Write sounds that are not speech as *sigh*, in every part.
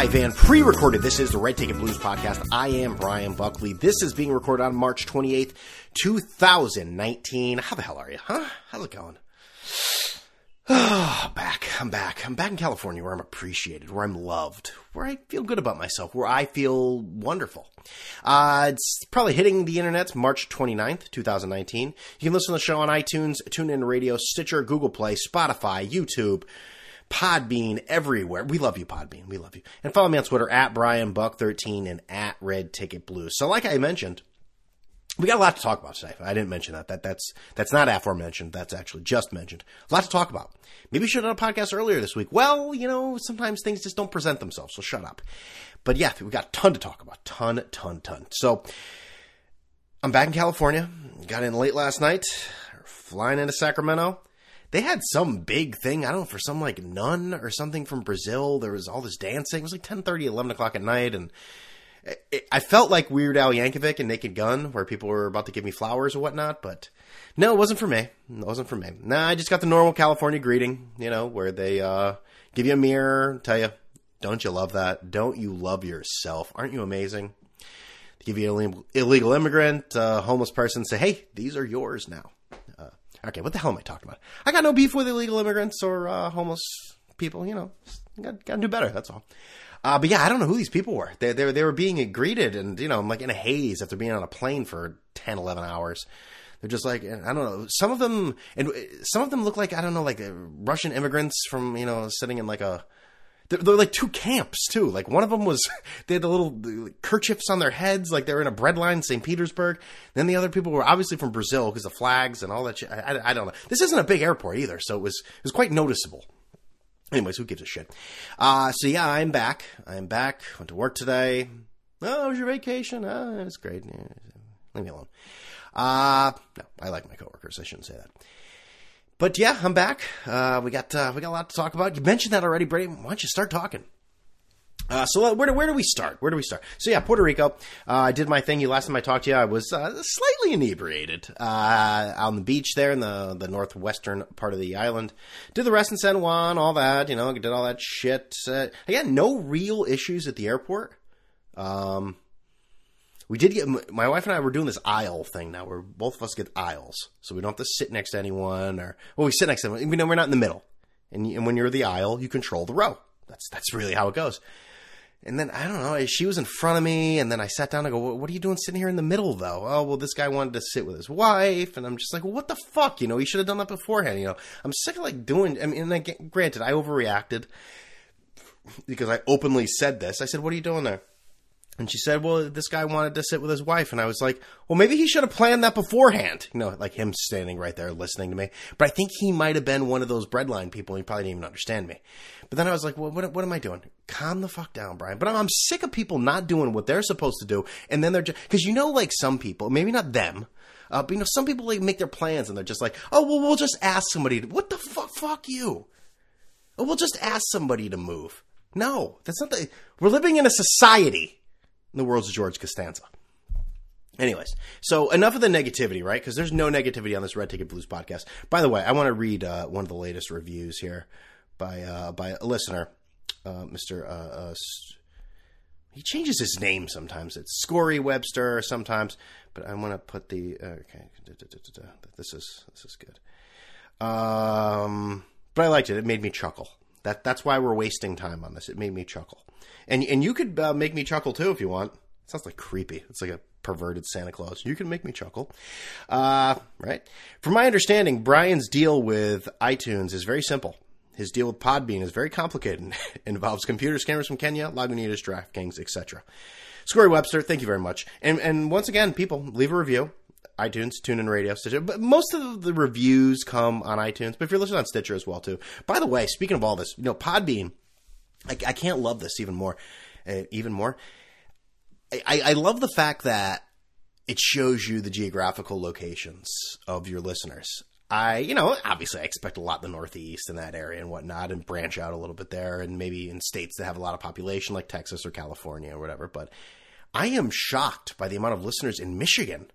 live and pre recorded. This is the Red Ticket Blues podcast. I am Brian Buckley. This is being recorded on March 28th, 2019. How the hell are you, huh? How's it going? Oh, *sighs* back. I'm back. I'm back in California where I'm appreciated, where I'm loved, where I feel good about myself, where I feel wonderful. Uh, it's probably hitting the internet March 29th, 2019. You can listen to the show on iTunes, TuneIn Radio, Stitcher, Google Play, Spotify, YouTube, Podbean, everywhere. We love you, Podbean. We love you. And follow me on Twitter at Brian Buck13 and at Red Ticket Blues. So, like I mentioned, we got a lot to talk about today. I didn't mention that. That that's that's not aforementioned. That's actually just mentioned. A lot to talk about. Maybe should have done a podcast earlier this week. Well, you know, sometimes things just don't present themselves, so shut up. But yeah, we got a ton to talk about. Ton, ton, ton. So I'm back in California. Got in late last night. Flying into Sacramento. They had some big thing. I don't know for some like nun or something from Brazil. There was all this dancing. It was like 10, 30, 11 o'clock at night, and I felt like Weird Al Yankovic and Naked Gun, where people were about to give me flowers or whatnot, but no, it wasn't for me. It wasn't for me. Nah, I just got the normal California greeting, you know, where they uh, give you a mirror, tell you, don't you love that? Don't you love yourself? Aren't you amazing? They give you an illegal immigrant, uh, homeless person, say, hey, these are yours now. Uh, okay, what the hell am I talking about? I got no beef with illegal immigrants or uh, homeless people, you know, got, got to do better, that's all. Uh, but yeah, I don't know who these people were. They, they, they were being greeted and, you know, I'm like in a haze after being on a plane for 10, 11 hours. They're just like, I don't know. Some of them, and some of them look like, I don't know, like uh, Russian immigrants from, you know, sitting in like a, they're, they're, like two camps too. Like one of them was, *laughs* they had the little the kerchiefs on their heads, like they were in a bread line, St. Petersburg. Then the other people were obviously from Brazil because the flags and all that shit. I, I, I don't know. This isn't a big airport either, so it was, it was quite noticeable. Anyways, who gives a shit? Uh, so yeah, I'm back. I'm back. Went to work today. Oh, it was your vacation? Oh, it's great. Yeah, leave me alone. Uh, no, I like my coworkers. I shouldn't say that. But yeah, I'm back. Uh, we got, uh, we got a lot to talk about. You mentioned that already, Brady. Why don't you start talking? Uh, so uh, where do, where do we start? Where do we start? So yeah, Puerto Rico. Uh, I did my thing. You last time I talked to you, I was uh, slightly inebriated uh, on the beach there in the the northwestern part of the island. Did the rest in San Juan, all that. You know, did all that shit. Uh, again, no real issues at the airport. Um, we did get my wife and I were doing this aisle thing now, where both of us get aisles, so we don't have to sit next to anyone, or well, we sit next to them. We know we're not in the middle, and, and when you're the aisle, you control the row. That's that's really how it goes. And then I don't know. Eh, she was in front of me, and then I sat down and go, "What are you doing sitting here in the middle, though?" Oh, well, this guy wanted to sit with his wife, and I'm just like, "What the fuck?" You know, he should have done that beforehand. You know, I'm sick of like doing. I mean, I, granted, I overreacted because I openly said this. I said, "What are you doing there?" And she said, "Well, this guy wanted to sit with his wife," and I was like, "Well, maybe he should have planned that beforehand." You know, like him standing right there listening to me. But I think he might have been one of those breadline people. He probably didn't even understand me. But then I was like, "Well, what, what am I doing? Calm the fuck down, Brian." But I'm, sick of people not doing what they're supposed to do, and then they're just because you know, like some people, maybe not them. Uh, but you know, some people like make their plans and they're just like, "Oh, well, we'll just ask somebody." To, what the fuck? Fuck you. Oh, we'll just ask somebody to move. No, that's not the. We're living in a society the world's George Costanza. Anyways, so enough of the negativity, right? Because there's no negativity on this Red Ticket Blues podcast. By the way, I want to read uh, one of the latest reviews here by uh, by a listener, uh, Mister. Uh, uh, he changes his name sometimes. It's Scory Webster sometimes, but I want to put the okay. This is this is good. Um, but I liked it. It made me chuckle. That that's why we're wasting time on this. It made me chuckle, and and you could uh, make me chuckle too if you want. It sounds like creepy. It's like a perverted Santa Claus. You can make me chuckle, uh, right? From my understanding, Brian's deal with iTunes is very simple. His deal with Podbean is very complicated. *laughs* involves computer scammers from Kenya, Lagunitas, DraftKings, etc. Scory Webster, thank you very much. And and once again, people leave a review iTunes, TuneIn Radio, Stitcher. But most of the reviews come on iTunes. But if you're listening on Stitcher as well too. By the way, speaking of all this, you know, Podbean, I, I can't love this even more, uh, even more. I, I love the fact that it shows you the geographical locations of your listeners. I, you know, obviously I expect a lot in the Northeast and that area and whatnot and branch out a little bit there and maybe in states that have a lot of population like Texas or California or whatever. But I am shocked by the amount of listeners in Michigan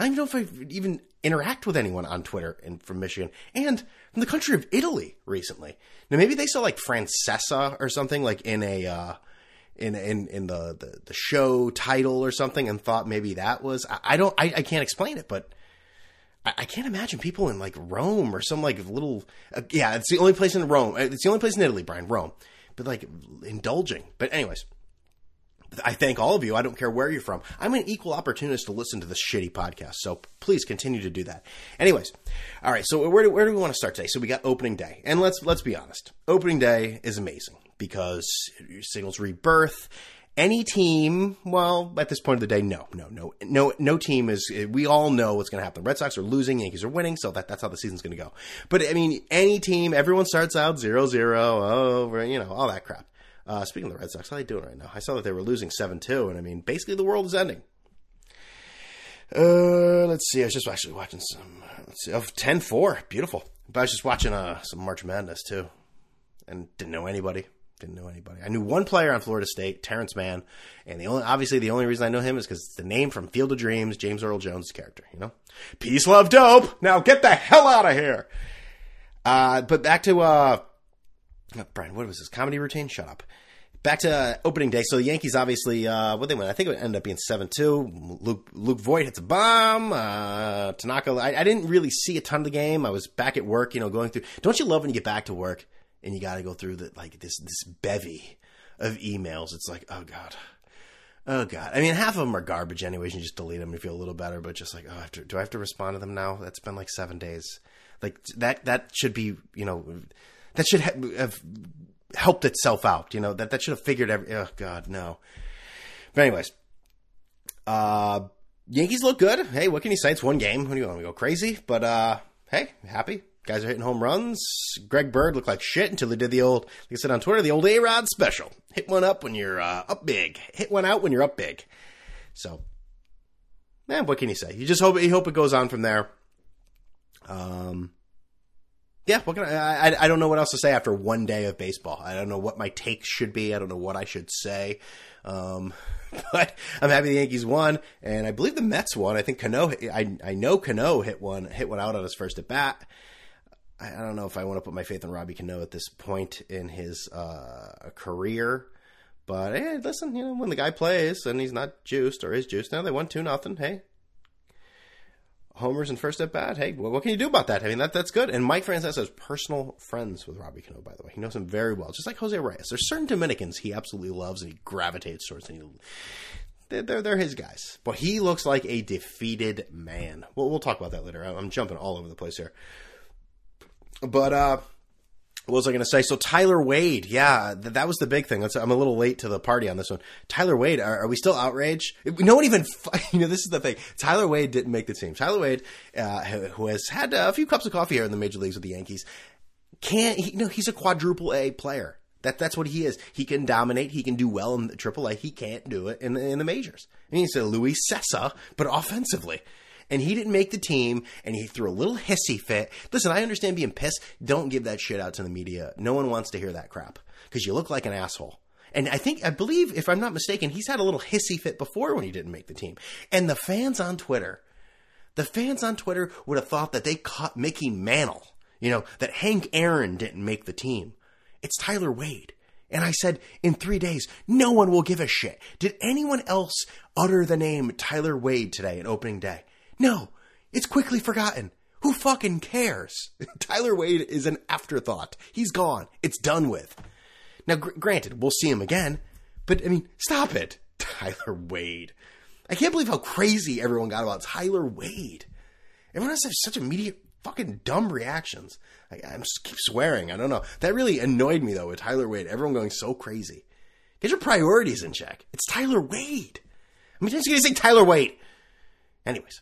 I don't even know if I even interact with anyone on Twitter and from Michigan and from the country of Italy recently. Now maybe they saw like Francesa or something like in a uh, in in in the the, the show title or something, and thought maybe that was. I, I don't. I, I can't explain it, but. I, I can't imagine people in like Rome or some like little. Uh, yeah, it's the only place in Rome. uh, It's the only place in Italy, Brian, Rome. But like indulging. But anyways, I thank all of you. I don't care where you're from. I'm an equal opportunist to listen to this shitty podcast. So please continue to do that. Anyways, all right. So where do, where do we want to start today? So we got opening day, and let's let's be honest. Opening day is amazing because it signals rebirth. Any team, well, at this point of the day, no, no, no, no, no team is. We all know what's going to happen. Red Sox are losing, Yankees are winning, so that, that's how the season's going to go. But I mean, any team, everyone starts out zero zero, oh, you know, all that crap. Uh, speaking of the Red Sox, how are they doing right now? I saw that they were losing 7 2, and I mean, basically the world is ending. Uh, let's see. I was just actually watching some. Let's see. Of 10 4. Beautiful. But I was just watching uh, some March Madness, too. And didn't know anybody. Didn't know anybody. I knew one player on Florida State, Terrence Mann, and the only obviously the only reason I know him is because it's the name from Field of Dreams, James Earl Jones' character. You know, peace, love, dope. Now get the hell out of here. Uh, but back to uh, oh, Brian. What was his comedy routine? Shut up. Back to uh, opening day. So the Yankees obviously uh, what they win. I think it ended up being seven two. Luke Luke Voit hits a bomb. Uh, Tanaka. I, I didn't really see a ton of the game. I was back at work. You know, going through. Don't you love when you get back to work and you got to go through the like this this bevy of emails? It's like oh god. Oh god! I mean, half of them are garbage, anyways. You just delete them and feel a little better. But just like, oh, I to, do I have to respond to them now? That's been like seven days. Like that. That should be, you know, that should ha- have helped itself out. You know that that should have figured every. Oh God, no. But anyways, uh, Yankees look good. Hey, what can you say? It's one game. What do you want to go crazy? But uh, hey, happy. Guys are hitting home runs. Greg Bird looked like shit until he did the old, like I said on Twitter, the old A Rod special. Hit one up when you're uh, up big. Hit one out when you're up big. So, man, what can you say? You just hope you hope it goes on from there. Um, yeah, what can I, I? I don't know what else to say after one day of baseball. I don't know what my takes should be. I don't know what I should say. Um, *laughs* but I'm happy the Yankees won, and I believe the Mets won. I think Cano. I I know Cano hit one hit one out on his first at bat. I, I don't know if I want to put my faith in Robbie Cano at this point in his uh, career. But hey, listen, you know, when the guy plays and he's not juiced or is juiced, now they won two nothing. Hey, homers and first at bat. Hey, well, what can you do about that? I mean, that that's good. And Mike Francesa is personal friends with Robbie Cano, by the way. He knows him very well, just like Jose Reyes. There's certain Dominicans he absolutely loves and he gravitates towards. And he, they're, they're, they're his guys. But he looks like a defeated man. Well, we'll talk about that later. I'm jumping all over the place here. But uh, what was I going to say? So Tyler Wade, yeah, th- that was the big thing. I'm a little late to the party on this one. Tyler Wade, are, are we still outraged? No one even, *laughs* you know, this is the thing. Tyler Wade didn't make the team. Tyler Wade, uh, who has had a few cups of coffee here in the major leagues with the Yankees, can't. He, he's a quadruple A player. That that's what he is. He can dominate. He can do well in the Triple A. He can't do it in the, in the majors. I mean, he's a Luis Cessa, but offensively and he didn't make the team and he threw a little hissy fit. Listen, I understand being pissed. Don't give that shit out to the media. No one wants to hear that crap because you look like an asshole. And I think, I believe, if I'm not mistaken, he's had a little hissy fit before when he didn't make the team. And the fans on Twitter, the fans on Twitter would have thought that they caught Mickey Mantle, you know, that Hank Aaron didn't make the team. It's Tyler Wade. And I said, in three days, no one will give a shit. Did anyone else utter the name Tyler Wade today at opening day? No, it's quickly forgotten. Who fucking cares? *laughs* Tyler Wade is an afterthought. He's gone. It's done with. Now, gr- granted, we'll see him again, but I mean, stop it. *laughs* Tyler Wade. I can't believe how crazy everyone got about Tyler Wade. Everyone has such immediate fucking dumb reactions. I, I'm just keep swearing. I don't know. That really annoyed me though with Tyler Wade. Everyone going so crazy. Get your priorities in check. It's Tyler Wade. I mean, just gonna say Tyler Wade. Anyways,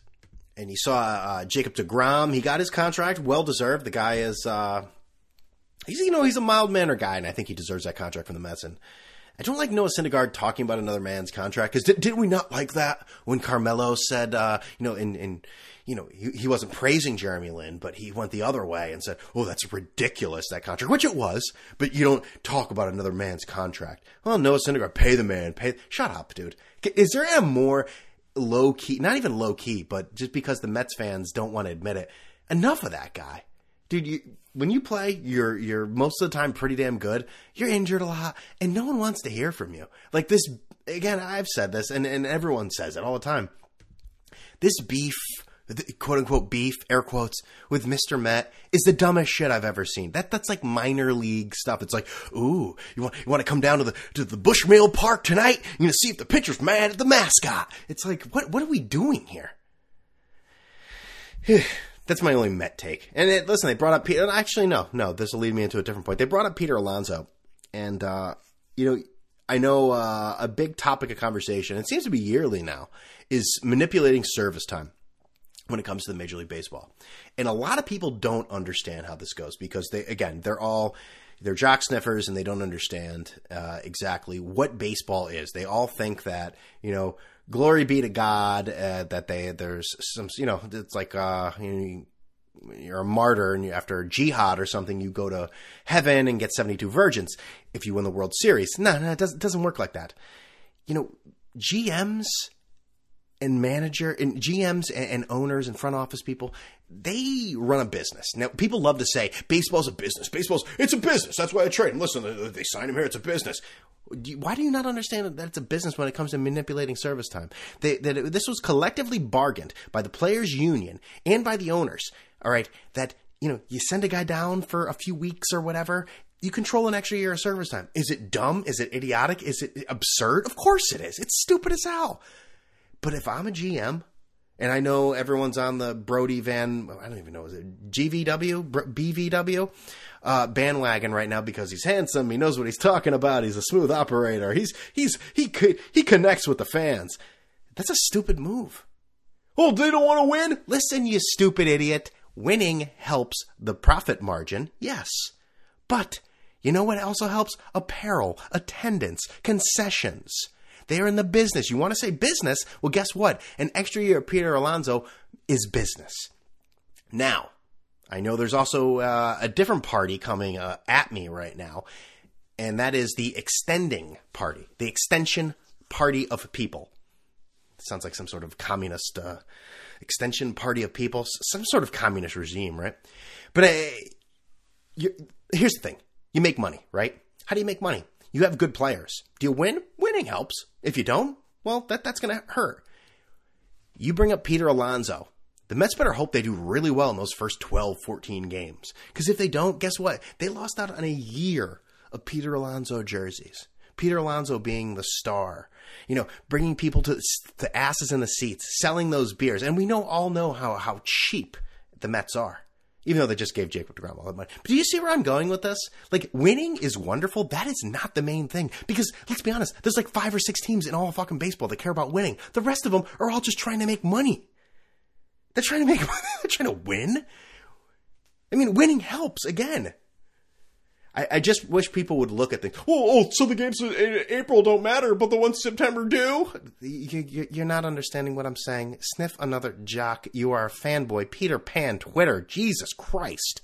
and you saw uh, Jacob Degrom. He got his contract, well deserved. The guy is, uh, he's you know he's a mild mannered guy, and I think he deserves that contract from the Mets. And I don't like Noah Syndergaard talking about another man's contract because did, did we not like that when Carmelo said, uh, you know, in in you know he, he wasn't praising Jeremy Lin, but he went the other way and said, "Oh, that's ridiculous that contract," which it was. But you don't talk about another man's contract. Well, Noah Syndergaard, pay the man, pay. Shut up, dude. Is there a more low key, not even low key, but just because the Mets fans don't want to admit it, enough of that guy. dude. You when you play, you're you're most of the time pretty damn good. You're injured a lot, and no one wants to hear from you. Like this again. I've said this, and and everyone says it all the time. This beef quote unquote beef, air quotes, with Mr. Met is the dumbest shit I've ever seen. That that's like minor league stuff. It's like, ooh, you want you want to come down to the to the Bushmill Park tonight? You're gonna see if the pitcher's mad at the mascot. It's like, what what are we doing here? *sighs* that's my only Met take. And it, listen, they brought up Peter. Actually, no, no. This will lead me into a different point. They brought up Peter Alonso, and uh, you know. I know uh, a big topic of conversation, it seems to be yearly now, is manipulating service time when it comes to the Major League Baseball. And a lot of people don't understand how this goes because they, again, they're all they're jock sniffers and they don't understand uh, exactly what baseball is. They all think that you know, glory be to God uh, that they there's some you know it's like uh, you you're a martyr and you, after a jihad or something you go to heaven and get 72 virgins if you win the World Series. No, no, it doesn't, it doesn't work like that. You know, GMs and manager and GMs and, owners and front office people, they run a business. Now, people love to say baseball's a business. Baseball's it's a business. That's why I trade. And listen, they sign him here. It's a business. Why do you not understand that it's a business when it comes to manipulating service time? They, that it, this was collectively bargained by the players' union and by the owners. All right, that you know you send a guy down for a few weeks or whatever. You control an extra year of service time. Is it dumb? Is it idiotic? Is it absurd? Of course it is. It's stupid as hell. But if I'm a GM, and I know everyone's on the Brodie Van, I don't even know, is it GVW, BVW uh, bandwagon right now because he's handsome. He knows what he's talking about. He's a smooth operator. He's he's he he connects with the fans. That's a stupid move. Oh, they don't want to win. Listen, you stupid idiot. Winning helps the profit margin, yes, but you know what also helps? Apparel, attendance, concessions. They're in the business. You want to say business? Well, guess what? An extra year of Peter Alonso is business. Now, I know there's also uh, a different party coming uh, at me right now, and that is the extending party, the extension party of people. Sounds like some sort of communist uh, extension party of people, some sort of communist regime, right? But uh, here's the thing you make money, right? How do you make money? You have good players. Do you win? Winning helps. If you don't, well, that, that's going to hurt. You bring up Peter Alonso. The Mets better hope they do really well in those first 12, 14 games. Because if they don't, guess what? They lost out on a year of Peter Alonso jerseys. Peter Alonso being the star, you know, bringing people to the asses in the seats, selling those beers, and we know all know how how cheap the Mets are even though they just gave Jacob DeGrom all that money. But do you see where I'm going with this? Like, winning is wonderful. That is not the main thing. Because, let's be honest, there's like five or six teams in all of fucking baseball that care about winning. The rest of them are all just trying to make money. They're trying to make, money. *laughs* they're trying to win. I mean, winning helps, again. I, I, just wish people would look at things. Oh, oh, so the games in April don't matter, but the ones September do. You, you're not understanding what I'm saying. Sniff another jock. You are a fanboy. Peter Pan, Twitter. Jesus Christ.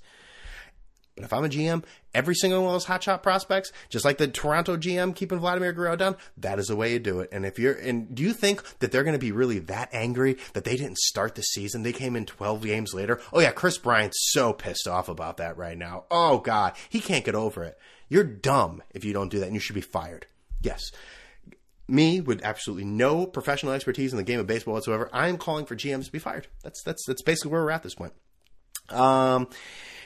But if I'm a GM, every single one of those hotshot prospects, just like the Toronto GM keeping Vladimir Guerrero down, that is the way you do it. And if you're, and do you think that they're going to be really that angry that they didn't start the season? They came in 12 games later. Oh yeah, Kris Bryant's so pissed off about that right now. Oh God, he can't get over it. You're dumb if you don't do that and you should be fired. Yes. Me, with absolutely no professional expertise in the game of baseball whatsoever, I am calling for GMs to be fired. That's, that's, that's basically where we're at this point. Um,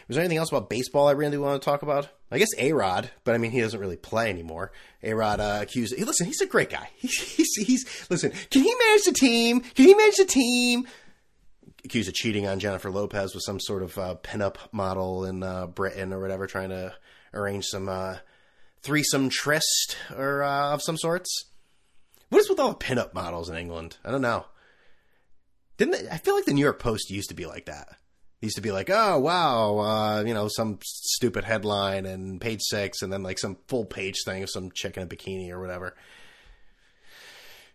was there anything else about baseball I really want to talk about? I guess A Rod, but I mean he doesn't really play anymore. A Rod uh, accused. Hey, listen, he's a great guy. He's, he's, he's listen. Can he manage the team? Can he manage the team? Accused of cheating on Jennifer Lopez with some sort of uh, pinup model in uh, Britain or whatever, trying to arrange some uh, threesome tryst or uh, of some sorts. What is with all the pinup models in England? I don't know. Didn't they, I feel like the New York Post used to be like that? Used to be like, oh wow, uh, you know, some stupid headline and page six, and then like some full page thing of some chick in a bikini or whatever.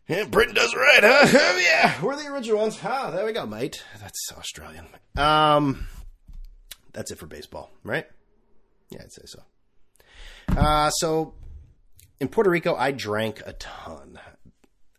Yeah, Britain does right, huh? *laughs* yeah, we're the original ones. Ah, there we go, mate. That's Australian. Um, that's it for baseball, right? Yeah, I'd say so. Uh, so in Puerto Rico, I drank a ton,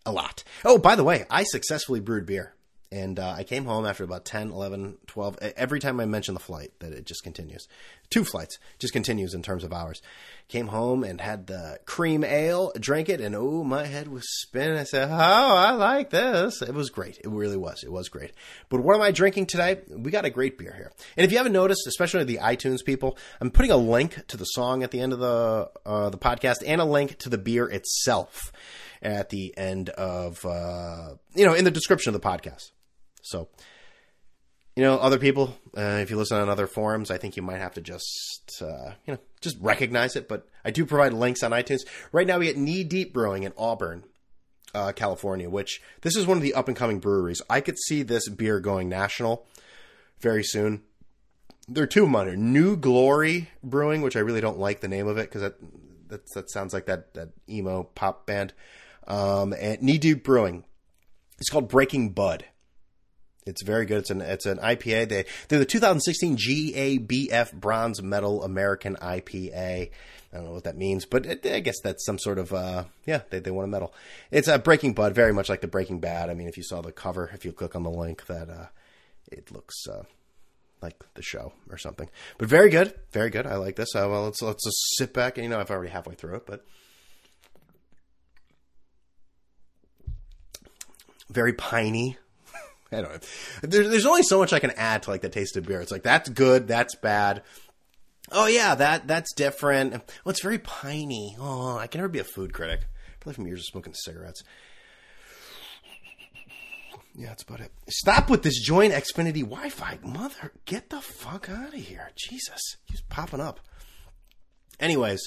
a lot. Oh, by the way, I successfully brewed beer. And uh, I came home after about 10, 11, 12. Every time I mention the flight, that it just continues. Two flights, just continues in terms of hours. Came home and had the cream ale, drank it, and oh, my head was spinning. I said, Oh, I like this. It was great. It really was. It was great. But what am I drinking today? We got a great beer here. And if you haven't noticed, especially the iTunes people, I'm putting a link to the song at the end of the, uh, the podcast and a link to the beer itself at the end of, uh, you know, in the description of the podcast. So, you know, other people, uh, if you listen on other forums, I think you might have to just, uh, you know, just recognize it. But I do provide links on iTunes. Right now, we get Knee Deep Brewing in Auburn, uh, California, which this is one of the up and coming breweries. I could see this beer going national very soon. There are two under New Glory Brewing, which I really don't like the name of it because that, that that sounds like that that emo pop band. Um, and Knee Deep Brewing. It's called Breaking Bud. It's very good. It's an it's an IPA. They they're the 2016 GABF Bronze Medal American IPA. I don't know what that means, but it, I guess that's some sort of uh, yeah. They they won a medal. It's a Breaking Bud, very much like the Breaking Bad. I mean, if you saw the cover, if you click on the link, that uh, it looks uh, like the show or something. But very good, very good. I like this. Uh, well, let's let's just sit back and you know I've already halfway through it, but very piney I don't know. There, there's only so much I can add to like the taste of beer. It's like that's good, that's bad. Oh yeah, that that's different. Well, it's very piney. Oh, I can never be a food critic. Probably from years of smoking cigarettes. Yeah, that's about it. Stop with this joint Xfinity Wi-Fi, mother. Get the fuck out of here, Jesus. He's popping up. Anyways,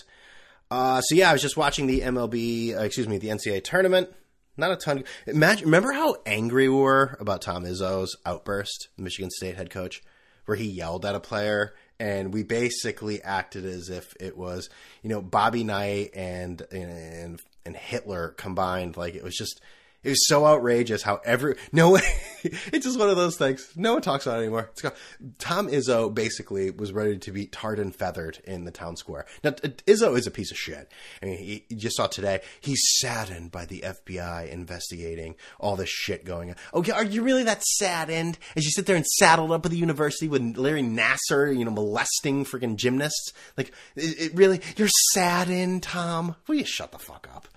uh, so yeah, I was just watching the MLB, uh, excuse me, the NCAA tournament. Not a ton. Imagine, remember how angry we were about Tom Izzo's outburst, Michigan State head coach, where he yelled at a player, and we basically acted as if it was, you know, Bobby Knight and and and Hitler combined. Like it was just it was so outrageous how every no one *laughs* it's just one of those things no one talks about it anymore. It's called, Tom Izzo basically was ready to be tarred and feathered in the town square. Now Izzo is a piece of shit. I mean, he, you just saw today he's saddened by the FBI investigating all this shit going on. Oh, okay, are you really that saddened as you sit there and saddled up at the university with Larry Nassar, you know, molesting freaking gymnasts? Like, it, it really you're saddened, Tom? Will you shut the fuck up?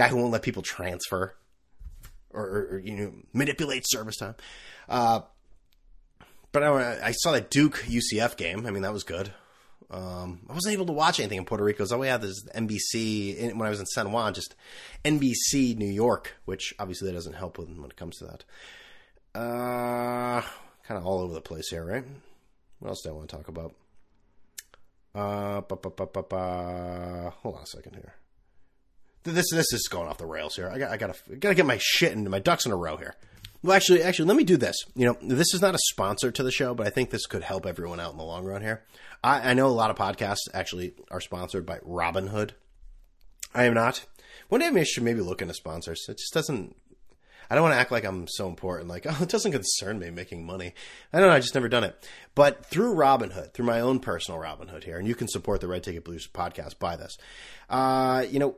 guy who won't let people transfer or, or, you know manipulate service time. Uh, but I, I, saw that Duke UCF game. I mean, that was good. Um, I wasn't able to watch anything in Puerto Rico. All we had is NBC when I was in San Juan, just NBC New York, which obviously that doesn't help when, when it comes to that. Uh, kind of all over the place here, right? What else do I want to talk about? Uh, hold on a second here this this is going off the rails here. I got I got to got to get my shit and my ducks in a row here. Well, actually, actually, let me do this. You know, this is not a sponsor to the show, but I think this could help everyone out in the long run here. I, I know a lot of podcasts actually are sponsored by Robinhood. I am not. One day I should maybe look into sponsors. It just doesn't. I don't want to act like I'm so important. Like, *laughs* oh, it doesn't concern me making money. I don't know. I just never done it. But through Robinhood, through my own personal Robinhood here, and you can support the Red Ticket Blues podcast by this. Uh, you know,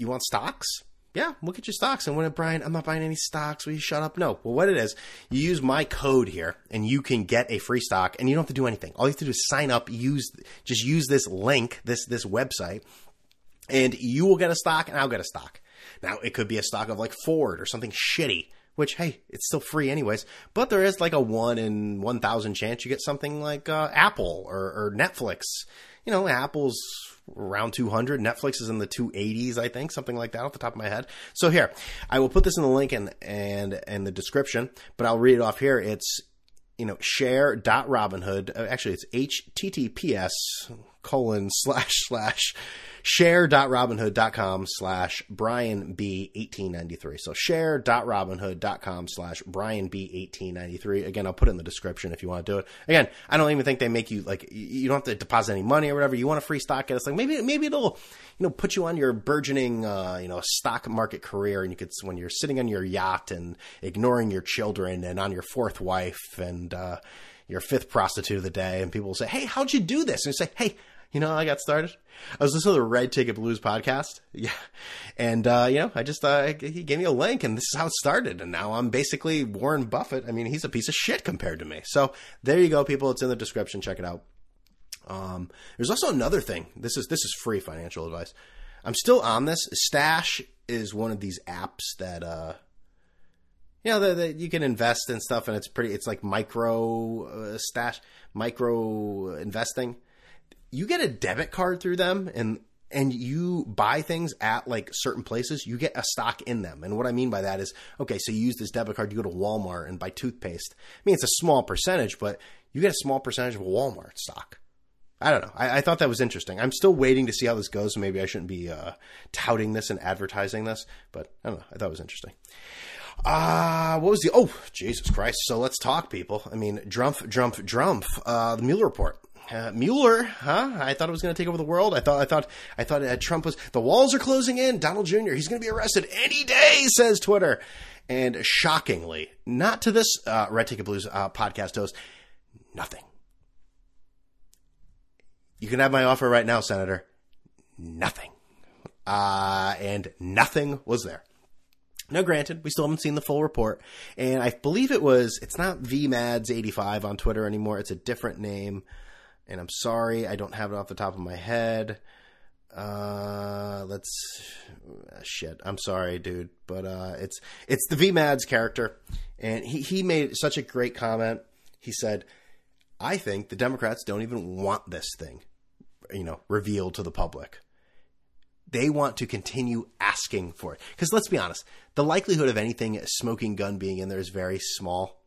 you want stocks? Yeah, look at your stocks. And when it, Brian, I'm not buying any stocks. Will you shut up? No. Well, what it is, you use my code here and you can get a free stock and you don't have to do anything. All you have to do is sign up, use, just use this link, this, this website, and you will get a stock and I'll get a stock. Now, it could be a stock of like Ford or something shitty, which, hey, it's still free anyways. But there is like a one in 1,000 chance you get something like uh, Apple or, or Netflix. You know, Apple's around 200. Netflix is in the 280s, I think, something like that off the top of my head. So here, I will put this in the link and and and the description, but I'll read it off here. It's you know share.robinhood. Uh, actually, it's https colon slash *laughs* slash share.robinhood.com slash Brian B 1893. So share.robinhood.com slash Brian B 1893. Again, I'll put it in the description if you want to do it. Again, I don't even think they make you like, you don't have to deposit any money or whatever. You want a free stock, it's like maybe, maybe it'll, you know, put you on your burgeoning, uh, you know, stock market career. And you could, when you're sitting on your yacht and ignoring your children and on your fourth wife and, uh, your fifth prostitute of the day, and people will say, "Hey, how'd you do this?" And you say, "Hey, You know, I got started. I was listening to the Red Ticket Blues podcast. *laughs* Yeah, and uh, you know, I just uh, he gave me a link, and this is how it started. And now I'm basically Warren Buffett. I mean, he's a piece of shit compared to me. So there you go, people. It's in the description. Check it out. Um, there's also another thing. This is this is free financial advice. I'm still on this. Stash is one of these apps that uh, you know that you can invest in stuff, and it's pretty. It's like micro uh, stash, micro investing. You get a debit card through them, and and you buy things at like certain places, you get a stock in them. And what I mean by that is, okay, so you use this debit card, you go to Walmart and buy toothpaste. I mean, it's a small percentage, but you get a small percentage of Walmart stock. I don't know. I, I, thought that was interesting. I'm still waiting to see how this goes. So maybe I shouldn't be uh, touting this and advertising this, but I don't know. I thought it was interesting. Uh, what was the, oh, Jesus Christ. So let's talk, people. I mean, Drumpf, Drumpf, Drumpf, uh, the Mueller report. Uh, Mueller, huh? I thought it was going to take over the world. I thought, I thought, I thought uh, Trump was, the walls are closing in. Donald Jr., he's going to be arrested any day, says Twitter. And shockingly, not to this, uh, Red Ticket Blues, uh, podcast host, nothing. You can have my offer right now, Senator. Nothing. Uh, and nothing was there. Now, granted, we still haven't seen the full report, and I believe it was, it's not VMads85 on Twitter anymore. It's a different name, and I'm sorry, I don't have it off the top of my head. Uh, let's, uh, shit, I'm sorry, dude, but, uh, it's, it's the VMads character, and he, he made such a great comment. He said, I think the Democrats don't even want this thing, you know, revealed to the public they want to continue asking for it. Because let's be honest, the likelihood of anything a smoking gun being in there is very small.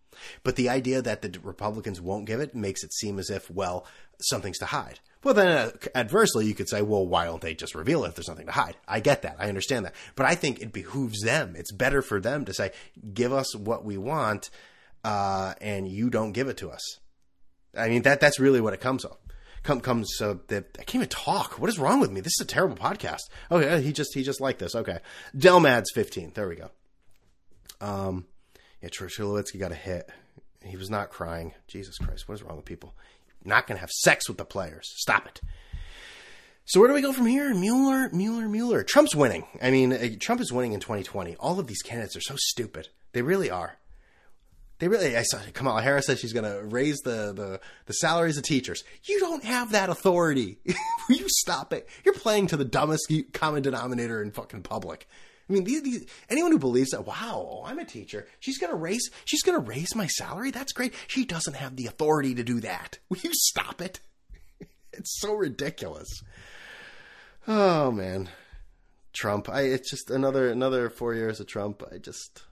But the idea that the Republicans won't give it makes it seem as if, well, something's to hide. Well, then uh, adversely, you could say, well, why don't they just reveal it if there's nothing to hide? I get that. I understand that. But I think it behooves them. It's better for them to say, give us what we want, uh, and you don't give it to us. I mean, that that's really what it comes of come, comes uh, that I can't even talk. What is wrong with me? This is a terrible podcast. Okay, he just he just liked this. Okay, Delmad's fifteen. There we go. Um, yeah, Tulowitzki got a hit. He was not crying. Jesus Christ, what is wrong with people? Not going to have sex with the players. Stop it. So where do we go from here? Mueller, Mueller, Mueller. Trump's winning. I mean, uh, Trump is winning in 2020. All of these candidates are so stupid. They really are. They really, I saw Kamala Harris said she's going to raise the, the, the salaries of teachers. You don't have that authority. *laughs* Will you stop it? You're playing to the dumbest common denominator in fucking public. I mean, these, these, anyone who believes that, wow, I'm a teacher, she's gonna raise, she's gonna raise my salary. That's great. She doesn't have the authority to do that. Will you stop it? *laughs* It's so ridiculous. Oh man, Trump. I it's just another another four years of Trump. I just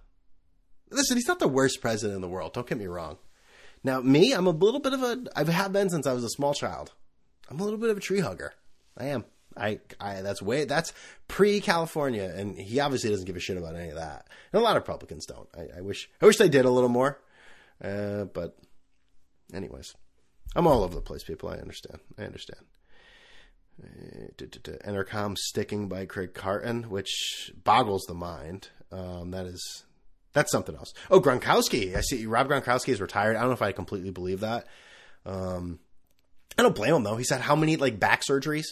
Listen, he's not the worst president in the world. Don't get me wrong. Now, me, I'm a little bit of a. I have been since I was a small child. I'm a little bit of a tree hugger. I am. I, I that's way that's pre California, and he obviously doesn't give a shit about any of that. And a lot of Republicans don't. I, I wish I wish they did a little more. Uh, but, anyways, I'm all over the place, people. I understand. I understand. Uh, Entercom sticking by Craig Carton, which boggles the mind. Um, that is that's something else. Oh, Gronkowski. I see Rob Gronkowski is retired. I don't know if I completely believe that. Um, I don't blame him though. He's had how many like back surgeries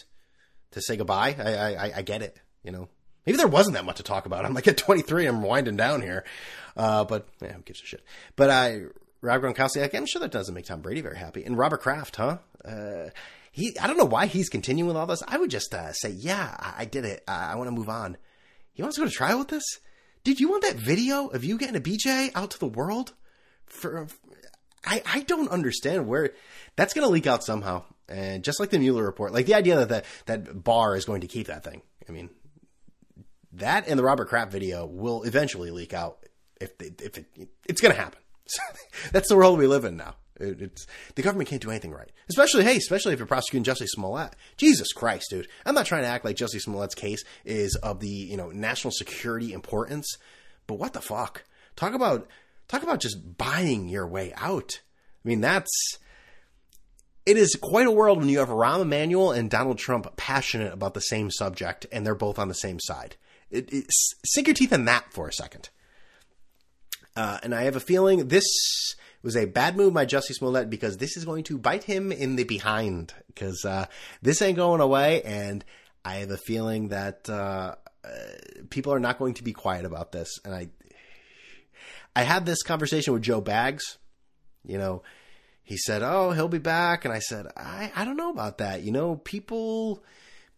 to say goodbye? I, I, I get it. You know, maybe there wasn't that much to talk about. I'm like at 23, I'm winding down here. Uh, but yeah, who gives a shit? But I, Rob Gronkowski, I'm sure that doesn't make Tom Brady very happy. And Robert Kraft, huh? Uh, he, I don't know why he's continuing with all this. I would just uh, say, yeah, I, I did it. I, I want to move on. He wants to go to trial with this. Did you want that video of you getting a BJ out to the world? For I, I don't understand where that's going to leak out somehow. And just like the Mueller report, like the idea that that, that Barr is going to keep that thing. I mean, that and the Robert Kraft video will eventually leak out if they, if it, it's going to happen. *laughs* that's the world we live in now. It, it's the government can't do anything right, especially hey, especially if you're prosecuting Jussie Smollett. Jesus Christ, dude! I'm not trying to act like Jussie Smollett's case is of the you know national security importance, but what the fuck? Talk about talk about just buying your way out. I mean, that's it is quite a world when you have Rahm Emanuel and Donald Trump passionate about the same subject, and they're both on the same side. It, it, sink your teeth in that for a second. Uh, and I have a feeling this was a bad move by Jussie Smollett because this is going to bite him in the behind because uh, this ain't going away, and I have a feeling that uh, uh, people are not going to be quiet about this. And I, I had this conversation with Joe Bags. You know, he said, "Oh, he'll be back," and I said, "I I don't know about that. You know, people."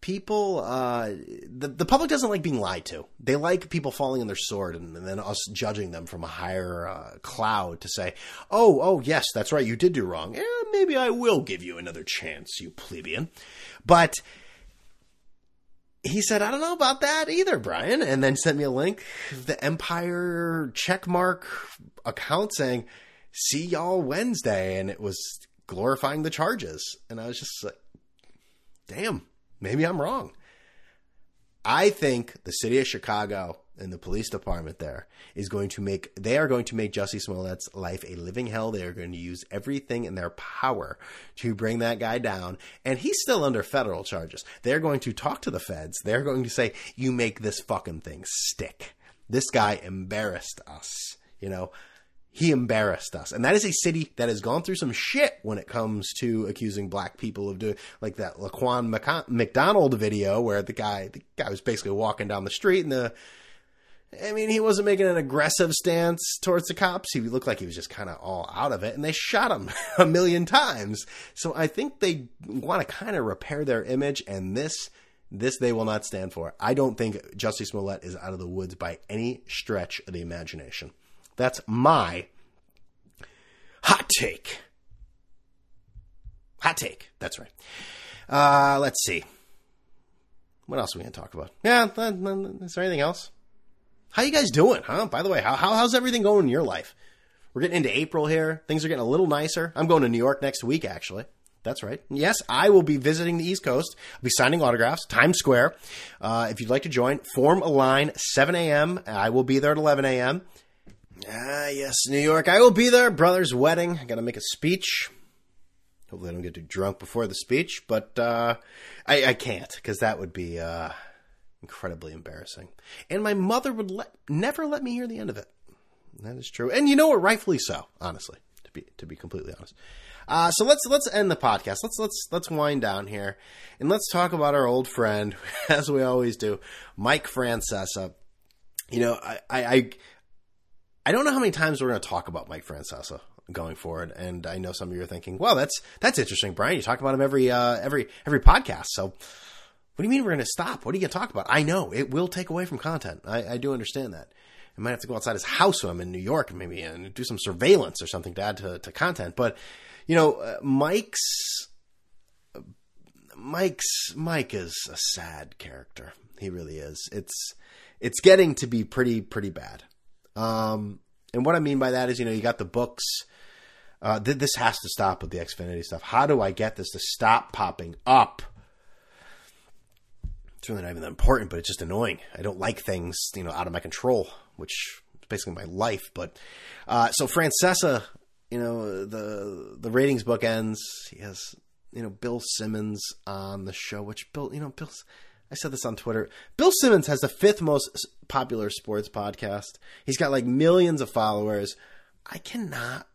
People uh, the the public doesn't like being lied to. They like people falling on their sword and, and then us judging them from a higher uh, cloud to say, "Oh, oh, yes, that's right, you did do wrong. Eh, maybe I will give you another chance, you plebeian." But he said, "I don't know about that either, Brian," and then sent me a link the Empire checkmark account saying, "See y'all Wednesday," and it was glorifying the charges, and I was just like, "Damn." Maybe I'm wrong. I think the city of Chicago and the police department there is going to make they are going to make Jussie Smollett's life a living hell. They are going to use everything in their power to bring that guy down, and he's still under federal charges. They're going to talk to the feds. They're going to say, "You make this fucking thing stick." This guy embarrassed us. You know, he embarrassed us. And that is a city that has gone through some shit when it comes to accusing black people of doing like that Laquan McDonald video where the guy the guy was basically walking down the street and the I mean, he wasn't making an aggressive stance towards the cops. He looked like he was just kind of all out of it, and they shot him *laughs* a million times. So I think they want to kind of repair their image, and this this they will not stand for. I don't think Jussie Smollett is out of the woods by any stretch of the imagination. That's my hot take. Hot take. That's right. Uh, let's see. What else are we going to talk about? Yeah, is there anything else? How you guys doing, huh? By the way, how, how how's everything going in your life? We're getting into April here. Things are getting a little nicer. I'm going to New York next week, actually. That's right. Yes, I will be visiting the East Coast. I'll be signing autographs, Times Square. Uh, if you'd like to join, form a line, 7 a.m. I will be there at 11 a.m. Ah, yes, New York. I will be there. Brother's wedding. I got to make a speech. Hopefully, I don't get too drunk before the speech, but uh, I, I, can't because that would be uh, incredibly embarrassing. And my mother would let, never let me hear the end of it. That is true, and you know what? Rightfully so. Honestly, to be to be completely honest. Uh, so let's let's end the podcast. Let's let's let's wind down here, and let's talk about our old friend, *laughs* as we always do, Mike Francesa. You know, I, I, I I don't know how many times we're going to talk about Mike Francesa going forward, and I know some of you are thinking, "Well, that's that's interesting, Brian. You talk about him every uh, every every podcast." So, what do you mean we're going to stop? What are you going to talk about? I know it will take away from content. I, I do understand that. I might have to go outside his house when I'm in New York, maybe, and do some surveillance or something to add to, to content. But you know, uh, Mike's Mike's Mike is a sad character. He really is. It's it's getting to be pretty pretty bad. Um, and what I mean by that is, you know, you got the books. Uh, th- this has to stop with the Xfinity stuff. How do I get this to stop popping up? It's really not even that important, but it's just annoying. I don't like things, you know, out of my control, which is basically my life. But uh, so Francesa, you know, the the ratings book ends. He has, you know, Bill Simmons on the show, which Bill, you know, Bill's I said this on Twitter. Bill Simmons has the fifth most popular sports podcast. He's got like millions of followers. I cannot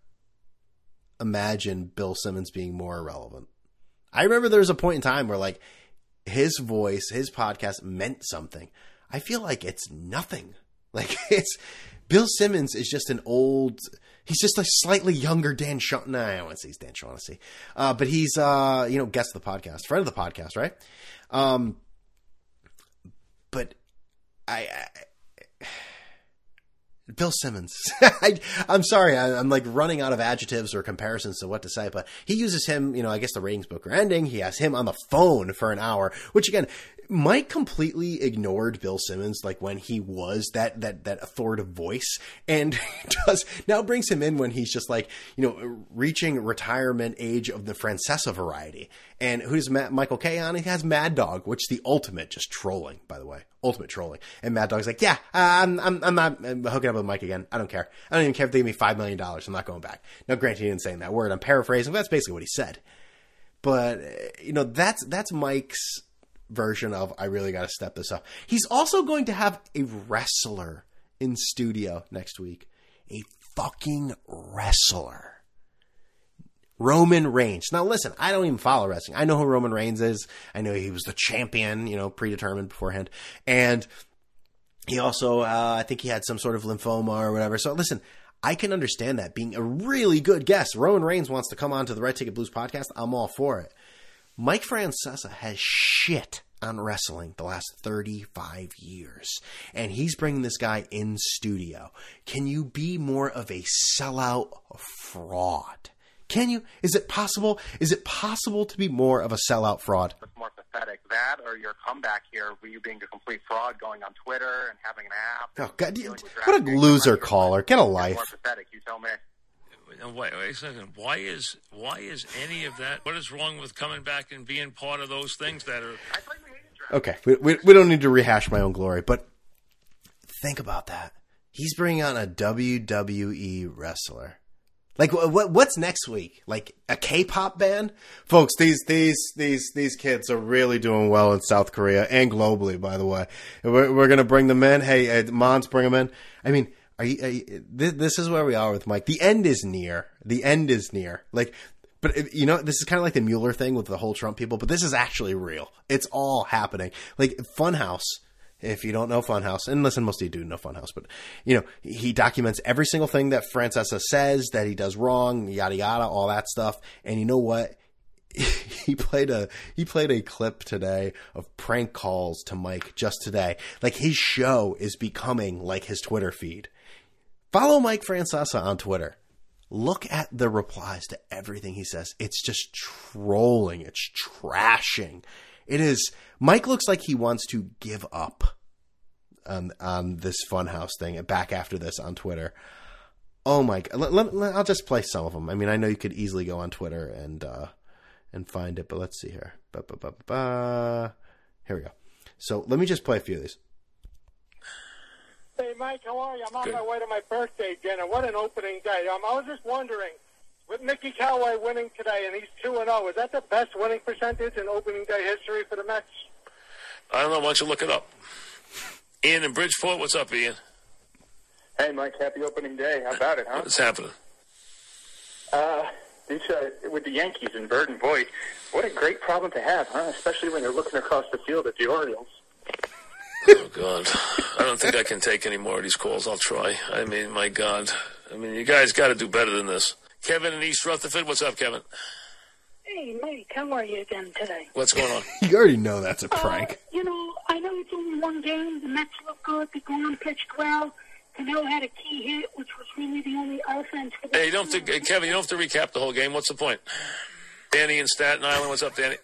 imagine Bill Simmons being more irrelevant. I remember there was a point in time where like his voice, his podcast meant something. I feel like it's nothing. *laughs* Like it's Bill Simmons is just an old. He's just a slightly younger Dan. No, I to say he's Dan Shaughnessy, uh, but he's uh, you know guest of the podcast, friend of the podcast, right? Um, but I, I *sighs* Bill Simmons. *laughs* I, am sorry, I, am like running out of adjectives or comparisons to what to say, but he uses him. You know, I guess the ratings book are ending. He has him on the phone for an hour, which again, Mike completely ignored Bill Simmons, like when he was that that that authoritative voice, and *laughs* does now brings him in when he's just like you know reaching retirement age of the Francesa variety. And who's Matt, Michael Kay on? He has Mad Dog, which is the ultimate just trolling, by the way, ultimate trolling. And Mad Dog's like, yeah, uh, I'm I'm I'm not I'm hooking up with Mike again. I don't care. I don't even care if they give me five million dollars. I'm not going back. Now, granted, he didn't say that word. I'm paraphrasing. But that's basically what he said. But you know, that's that's Mike's version of I really got to step this up. He's also going to have a wrestler in studio next week. A fucking wrestler. Roman Reigns. Now listen, I don't even follow wrestling. I know who Roman Reigns is. I know he was the champion, you know, predetermined beforehand. And he also, uh, I think he had some sort of lymphoma or whatever. So listen, I can understand that being a really good guest. Roman Reigns wants to come on to the Red Ticket Blues podcast. I'm all for it. Mike Francesa has shit on wrestling the last 35 years. And he's bringing this guy in studio. Can you be more of a sellout fraud? Can you? Is it possible? Is it possible to be more of a sellout fraud? It's more pathetic. That or your comeback here, you being a complete fraud, going on Twitter and having an app. Oh, God, what a loser caller. Get a life. More pathetic, you tell me. Wait, wait a second. Why is why is any of that? What is wrong with coming back and being part of those things that are? Okay, we, we, we don't need to rehash my own glory, but think about that. He's bringing on a WWE wrestler. Like what? What's next week? Like a K-pop band, folks. These these these these kids are really doing well in South Korea and globally. By the way, we're, we're gonna bring them in. Hey, uh, Mons, bring them in. I mean, are you, are you, this, is where we are with Mike. The end is near. The end is near. Like, but uh, you know, this is kind of like the Mueller thing with the whole Trump people. But this is actually real. It's all happening. Like Funhouse if you don't know Funhouse, and listen, most of you do know Funhouse, but you know he documents every single thing that Francesa says that he does wrong, yada yada, all that stuff. And you know what? *laughs* he played a he played a clip today of prank calls to Mike just today. Like his show is becoming like his Twitter feed. Follow Mike Francesa on Twitter. Look at the replies to everything he says. It's just trolling. It's trashing. It is. Mike looks like he wants to give up on on this funhouse thing. Back after this on Twitter. Oh my! Let, let, let, I'll just play some of them. I mean, I know you could easily go on Twitter and uh, and find it, but let's see here. Ba, ba, ba, Here we go. So let me just play a few of these. Hey, Mike, how are you? I'm on Good. my way to my birthday dinner. What an opening day. Um, I was just wondering, with Mickey Callaway winning today, and he's 2 and 0, is that the best winning percentage in opening day history for the Mets? I don't know. Why don't you look it up? Ian in Bridgeport, what's up, Ian? Hey, Mike, happy opening day. How about it, huh? What's happening? Uh, this, uh, with the Yankees and Bird and Voit, what a great problem to have, huh? Especially when you're looking across the field at the Orioles. Oh God, I don't think I can take any more of these calls. I'll try. I mean, my God, I mean, you guys got to do better than this. Kevin in East Rutherford, what's up, Kevin? Hey, Mike, how are you again today? What's going on? *laughs* you already know that's a prank. Uh, you know, I know it's only one game. The Mets look good. deGrom pitched well. Cano had a key hit, which was really the only offense. For hey, you don't have to, Kevin. You don't have to recap the whole game. What's the point? Danny in Staten Island. What's up, Danny?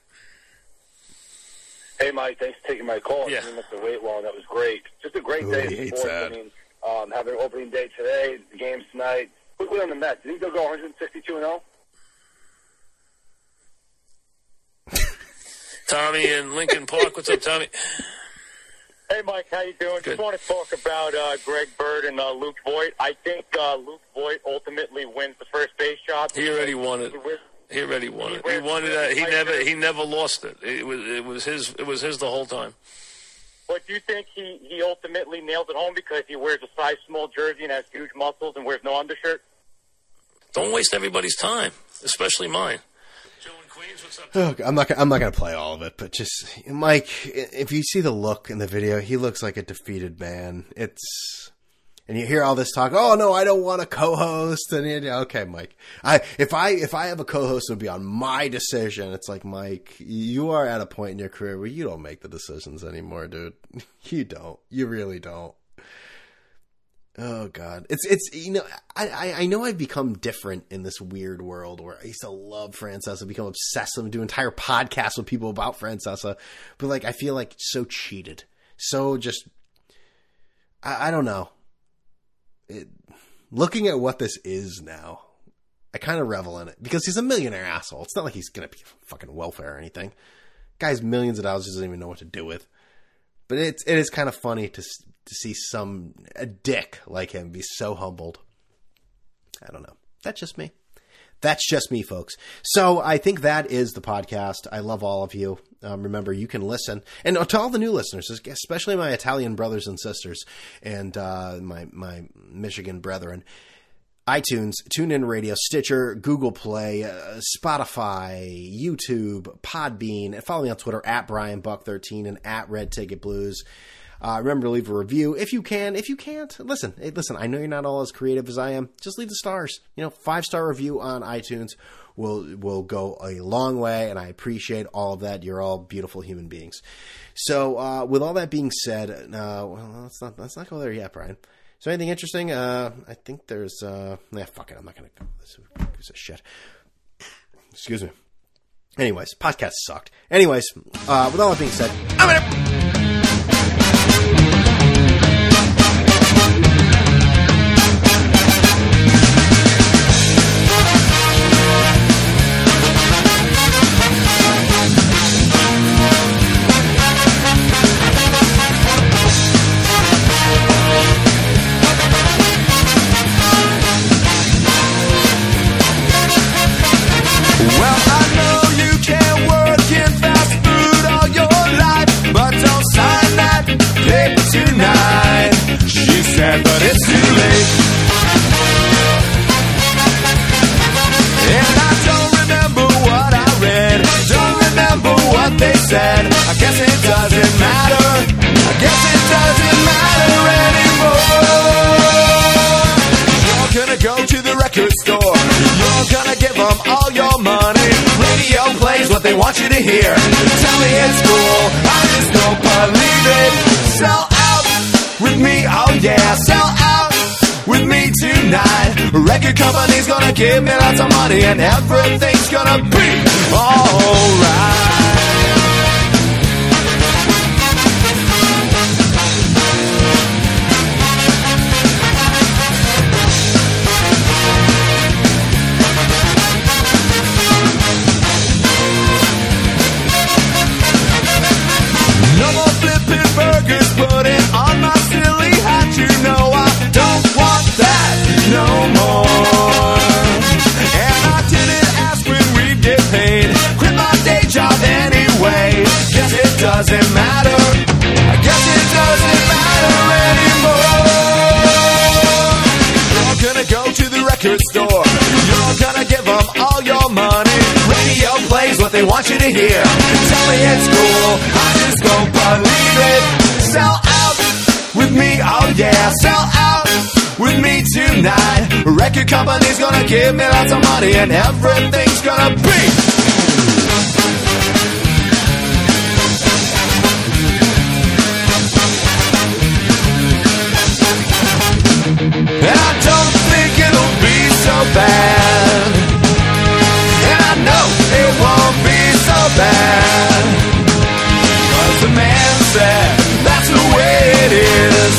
Hey, Mike. Thanks for taking my call. Yeah. I the wait long. That was great. Just a great Ooh, day of sports. I mean, um, having opening day today, the games tonight. Quickly on the Mets. Did they go 162 and 0? *laughs* Tommy in Lincoln Park. What's up, Tommy? Hey, Mike, how you doing? Good. Just want to talk about uh, Greg Bird and uh, Luke Voit. I think uh, Luke Voit ultimately wins the first base job. He already won it. He already won it. He won it. He never. He never lost it. It was. It was his. It was his the whole time. But do you think he, he ultimately nailed it home because he wears a size small jersey and has huge muscles and wears no undershirt? Don't waste everybody's time, especially mine. Oh, I'm not. I'm not going to play all of it, but just Mike. If you see the look in the video, he looks like a defeated man. It's and you hear all this talk. Oh no, I don't want a co-host. And you okay, Mike. I if I if I have a co-host, it would be on my decision. It's like Mike, you are at a point in your career where you don't make the decisions anymore, dude. *laughs* You don't. You really don't. Oh God, it's it's you know I I know I've become different in this weird world where I used to love Francesa, become obsessed and do entire podcasts with people about Francesa, but like I feel like so cheated, so just I, I don't know. It, looking at what this is now, I kind of revel in it because he's a millionaire asshole. It's not like he's gonna be fucking welfare or anything. Guy's millions of dollars doesn't even know what to do with. But it's it is kind of funny to to see some a dick like him be so humbled. I don't know. That's just me. That's just me, folks. So I think that is the podcast. I love all of you. Um, remember, you can listen, and to all the new listeners, especially my Italian brothers and sisters, and uh, my my Michigan brethren. iTunes, TuneIn Radio, Stitcher, Google Play, uh, Spotify, YouTube, Podbean, and follow me on Twitter at Brian Buck13 and at Red Ticket Blues. Uh, remember to leave a review if you can. If you can't, listen. Hey, listen. I know you're not all as creative as I am. Just leave the stars. You know, five star review on iTunes will will go a long way, and I appreciate all of that. You're all beautiful human beings. So, uh, with all that being said, uh, well, let's not let's not go there yet, Brian. So, anything interesting? Uh, I think there's. Uh, yeah, fuck it. I'm not gonna go. This is a shit. Excuse me. Anyways, podcast sucked. Anyways, uh, with all that being said, I'm gonna. Want you to hear. Tell me it's cool. I just don't believe it. Sell out with me, oh yeah. Sell out with me tonight. Record company's gonna give me lots of money and everything's gonna be alright. Want you to hear. Tell me it's cool. I just don't believe it. Sell out with me, oh yeah. Sell out with me tonight. Record company's gonna give me lots of money and everything's gonna be. And I don't think it'll be so bad. And I know won't be so bad. Cause the man said that's the way it is.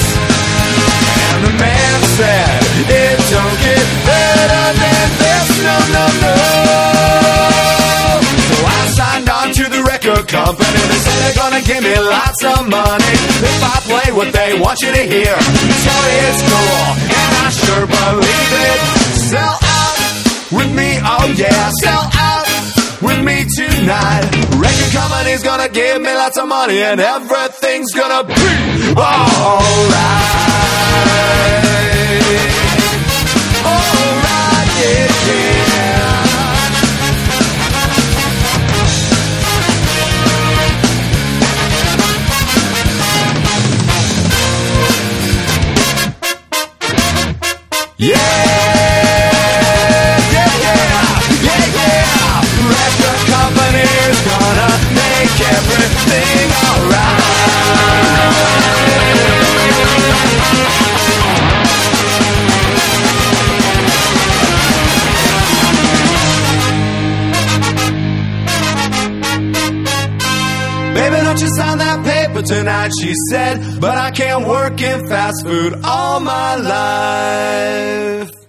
And the man said it don't get better than this. No, no, no. So I signed on to the record company. They said they're gonna give me lots of money if I play what they want you to hear. Me it's cool, and I sure believe it. Sell out with me, oh yeah, sell with me tonight. Record company's gonna give me lots of money, and everything's gonna be alright. Alright, yeah, yeah. Yeah! Baby, sign that paper tonight, she said. But I can't work in fast food all my life.